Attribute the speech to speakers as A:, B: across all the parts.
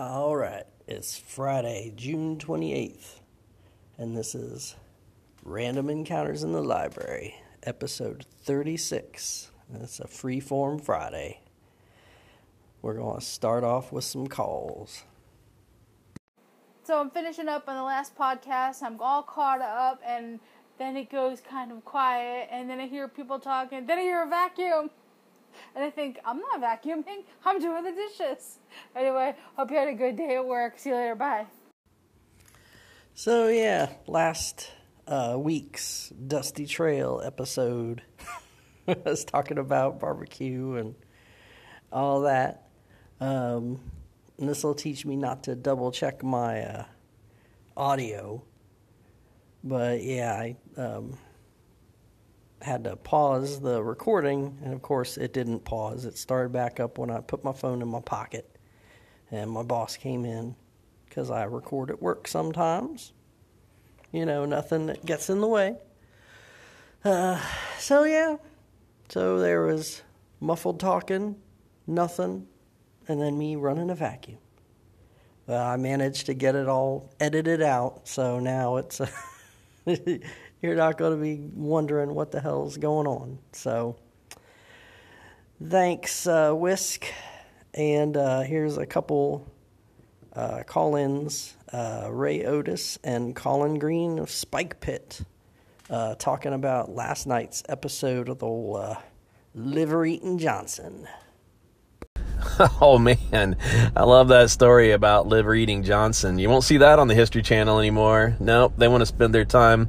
A: All right, it's Friday, June 28th, and this is Random Encounters in the Library, episode 36. It's a free-form Friday. We're going to start off with some calls.
B: So I'm finishing up on the last podcast. I'm all caught up, and then it goes kind of quiet, and then I hear people talking. Then I hear a vacuum, and I think I'm not vacuuming. I'm doing the dishes. Anyway, hope you had a good day at work. See you later. Bye.
A: So, yeah, last uh, week's Dusty Trail episode was talking about barbecue and all that. Um, this will teach me not to double check my uh, audio. But yeah, I um, had to pause the recording, and of course, it didn't pause. It started back up when I put my phone in my pocket, and my boss came in because I record at work sometimes. You know, nothing that gets in the way. Uh, so yeah, so there was muffled talking, nothing, and then me running a vacuum. Well, I managed to get it all edited out, so now it's you're not going to be wondering what the hell's going on. So, thanks, uh, Whisk, and uh, here's a couple uh, call-ins: uh, Ray Otis and Colin Green of Spike Pit, uh, talking about last night's episode of the uh, Liver Eating Johnson.
C: Oh man, I love that story about liver eating Johnson. You won't see that on the History Channel anymore. Nope, they want to spend their time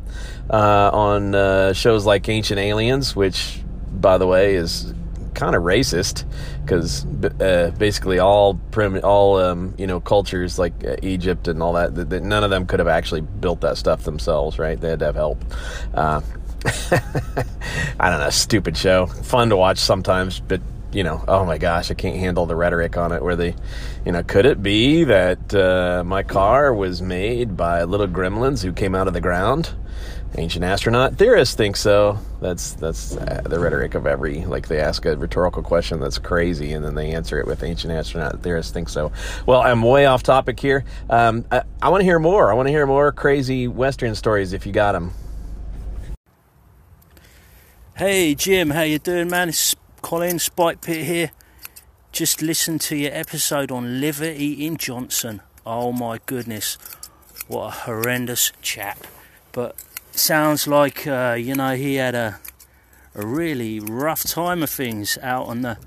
C: uh, on uh, shows like Ancient Aliens, which, by the way, is kind of racist because uh, basically all prim- all um, you know cultures like uh, Egypt and all that, that, none of them could have actually built that stuff themselves, right? They had to have help. Uh, I don't know, stupid show, fun to watch sometimes, but you know, oh my gosh, I can't handle the rhetoric on it. Where they, you know, could it be that uh, my car was made by little gremlins who came out of the ground? Ancient astronaut theorists think so. That's that's uh, the rhetoric of every like they ask a rhetorical question that's crazy and then they answer it with ancient astronaut theorists think so. Well, I'm way off topic here. Um, I, I want to hear more. I want to hear more crazy Western stories if you got them.
D: Hey Jim, how you doing, man? It's Colin Spike Pit here. Just listen to your episode on liver eating Johnson. Oh my goodness, what a horrendous chap! But sounds like uh, you know he had a a really rough time of things out on the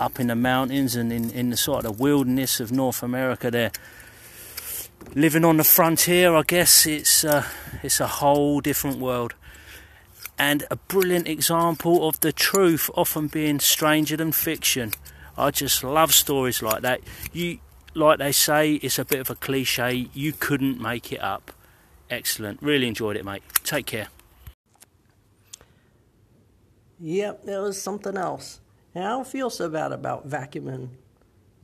D: up in the mountains and in, in the sort of wilderness of North America there. Living on the frontier, I guess it's uh, it's a whole different world and a brilliant example of the truth often being stranger than fiction. I just love stories like that. You like they say, it's a bit of a cliche. You couldn't make it up. Excellent. Really enjoyed it, mate. Take care.
A: Yep, it was something else. And I don't feel so bad about vacuuming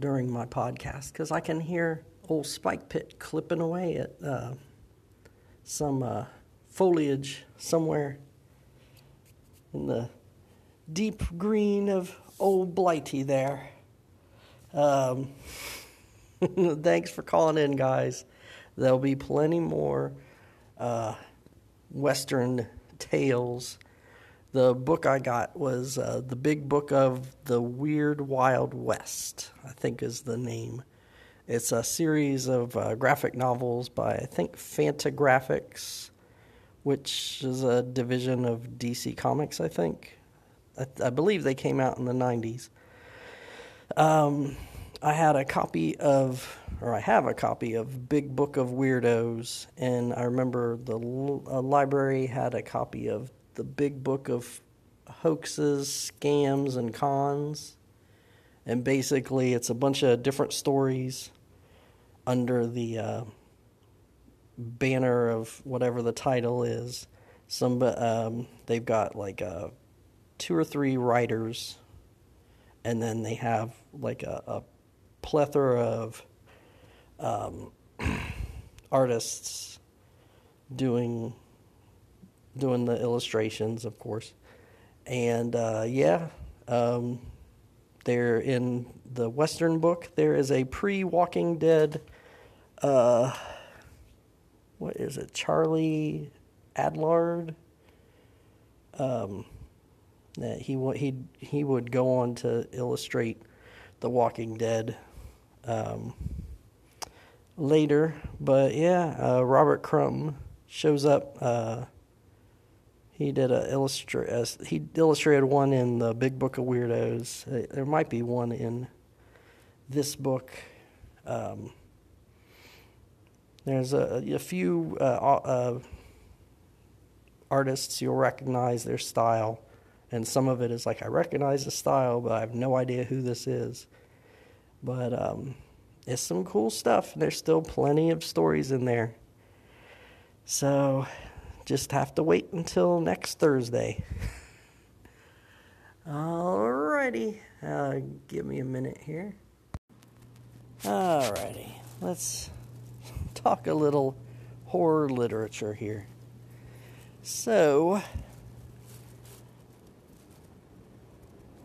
A: during my podcast because I can hear old Spike Pit clipping away at uh, some uh, foliage somewhere the deep green of old Blighty there. Um, thanks for calling in, guys. There'll be plenty more uh, Western tales. The book I got was uh, The Big Book of the Weird Wild West, I think is the name. It's a series of uh, graphic novels by, I think, Fantagraphics which is a division of DC Comics, I think. I, I believe they came out in the 90s. Um, I had a copy of, or I have a copy of Big Book of Weirdos, and I remember the library had a copy of the Big Book of Hoaxes, Scams, and Cons. And basically, it's a bunch of different stories under the uh, banner of whatever the title is. Some um, they've got like uh, two or three writers, and then they have like a, a plethora of um, artists doing doing the illustrations, of course. And uh, yeah, um, there in the Western book, there is a pre Walking Dead, uh, what is it, Charlie Adlard? Um, that he he he would go on to illustrate The Walking Dead um, later, but yeah, uh, Robert Crumb shows up. Uh, he did a illustrate. Uh, he illustrated one in the Big Book of Weirdos. Uh, there might be one in this book. Um, there's a, a few uh, uh, artists you'll recognize their style, and some of it is like I recognize the style, but I have no idea who this is. But um, it's some cool stuff. And there's still plenty of stories in there. So just have to wait until next Thursday. Alrighty, uh, give me a minute here. Alrighty, let's talk a little horror literature here. So,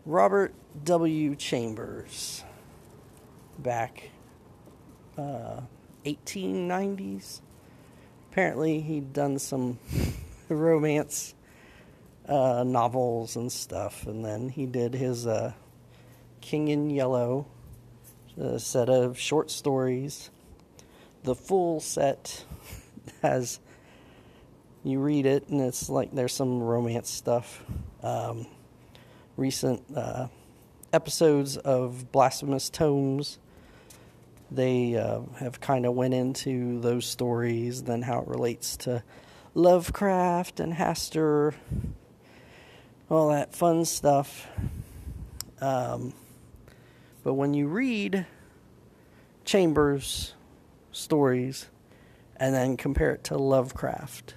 A: Robert W. Chambers, back uh, 1890s, apparently he'd done some romance uh, novels and stuff, and then he did his uh, King in Yellow, a set of short stories. The full set has you read it, and it's like there's some romance stuff. Um, recent uh, episodes of Blasphemous Tomes they uh, have kind of went into those stories, then how it relates to Lovecraft and Hastur, all that fun stuff. Um, but when you read Chambers stories and then compare it to Lovecraft,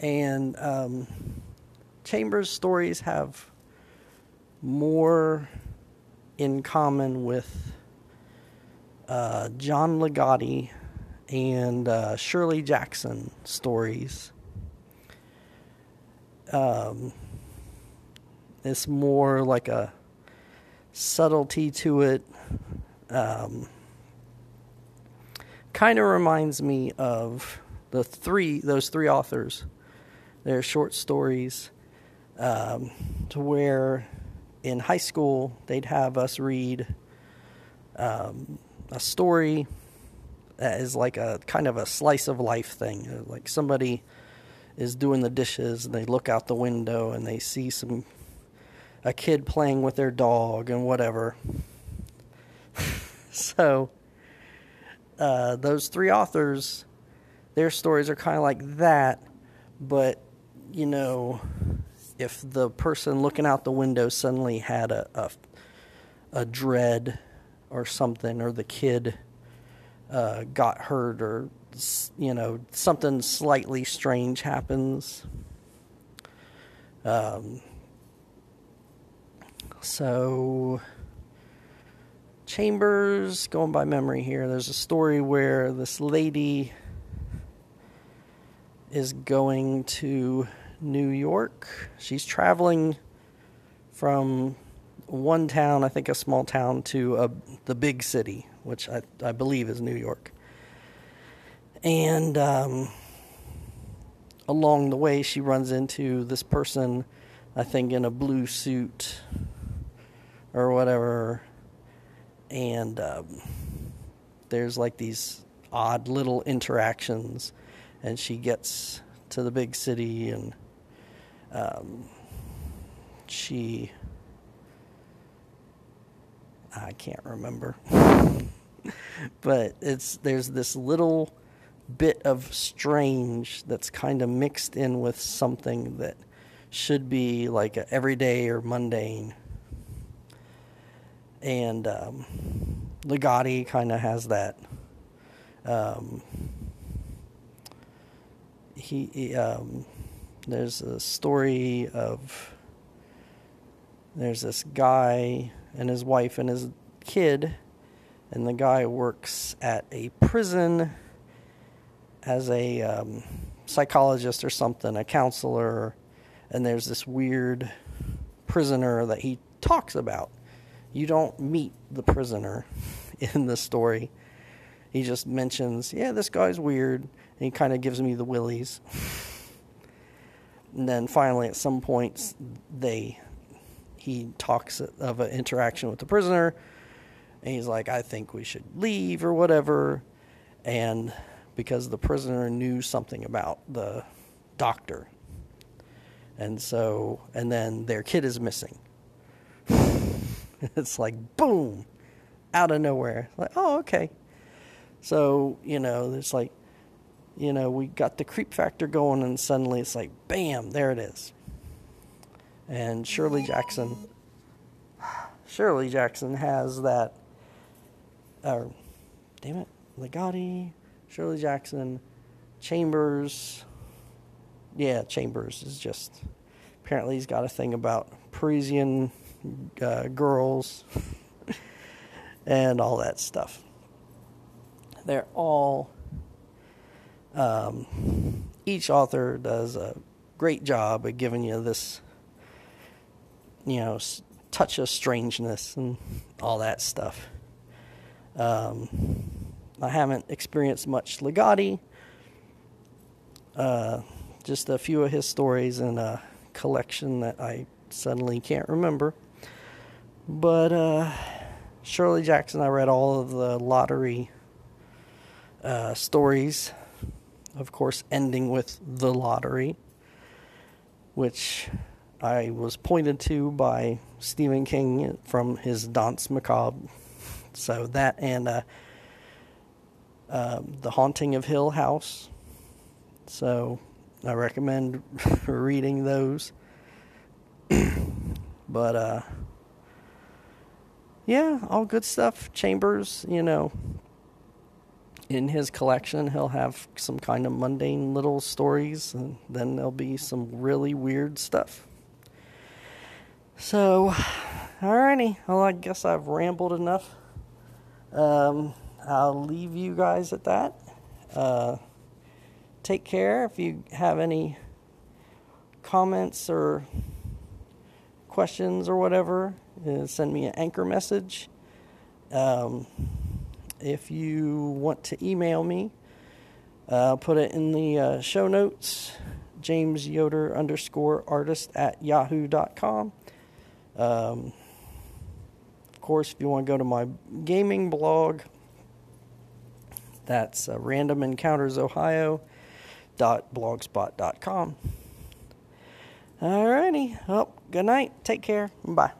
A: and um, Chambers stories have more in common with uh, John Ligotti and uh, Shirley Jackson stories. Um, it's more like a subtlety to it. Um, kind of reminds me of the three those three authors. Their short stories, um, to where in high school they'd have us read um, a story that is like a kind of a slice of life thing. Uh, like somebody is doing the dishes and they look out the window and they see some a kid playing with their dog and whatever. so uh, those three authors, their stories are kind of like that, but you know, if the person looking out the window suddenly had a a, a dread or something, or the kid uh, got hurt, or you know something slightly strange happens. Um, so Chambers, going by memory here, there's a story where this lady is going to New York. She's traveling from one town, I think a small town, to a, the big city, which I, I believe is New York. And um, along the way, she runs into this person, I think, in a blue suit or whatever. And um, there's like these odd little interactions. And she gets to the big city and um, she I can't remember. but it's there's this little bit of strange that's kind of mixed in with something that should be like everyday or mundane. And um, Ligotti kind of has that. Um, he, he um, there's a story of there's this guy and his wife and his kid, and the guy works at a prison as a um, psychologist or something, a counselor, and there's this weird prisoner that he talks about. You don't meet the prisoner in the story. He just mentions, yeah, this guy's weird. And he kind of gives me the willies. and then finally, at some points, they he talks of an interaction with the prisoner. And he's like, I think we should leave or whatever. And because the prisoner knew something about the doctor. And so, and then their kid is missing. it's like, boom, out of nowhere. Like, oh, okay. So, you know, it's like, you know, we got the creep factor going, and suddenly it's like, bam, there it is. And Shirley Jackson, Shirley Jackson has that, uh, damn it, Ligotti, Shirley Jackson, Chambers. Yeah, Chambers is just, apparently he's got a thing about Parisian uh, girls and all that stuff. They're all, um, each author does a great job of giving you this, you know, touch of strangeness and all that stuff. Um, I haven't experienced much Ligotti. Uh, just a few of his stories in a collection that I suddenly can't remember. But uh, Shirley Jackson, I read all of the lottery uh, stories, of course, ending with the lottery, which I was pointed to by Stephen King from his Danse Macabre. So that and uh, uh, The Haunting of Hill House. So I recommend reading those. but uh, yeah, all good stuff. Chambers, you know, in his collection, he'll have some kind of mundane little stories, and then there'll be some really weird stuff. So, alrighty. Well, I guess I've rambled enough. Um, I'll leave you guys at that. Uh, take care. If you have any comments or questions or whatever, send me an anchor message. Um, if you want to email me, uh, put it in the uh, show notes. James Yoder underscore artist at yahoo.com. Um, of course, if you want to go to my gaming blog, that's uh, randomencountersohio.blogspot.com. Alrighty. Well, good night. Take care. Bye.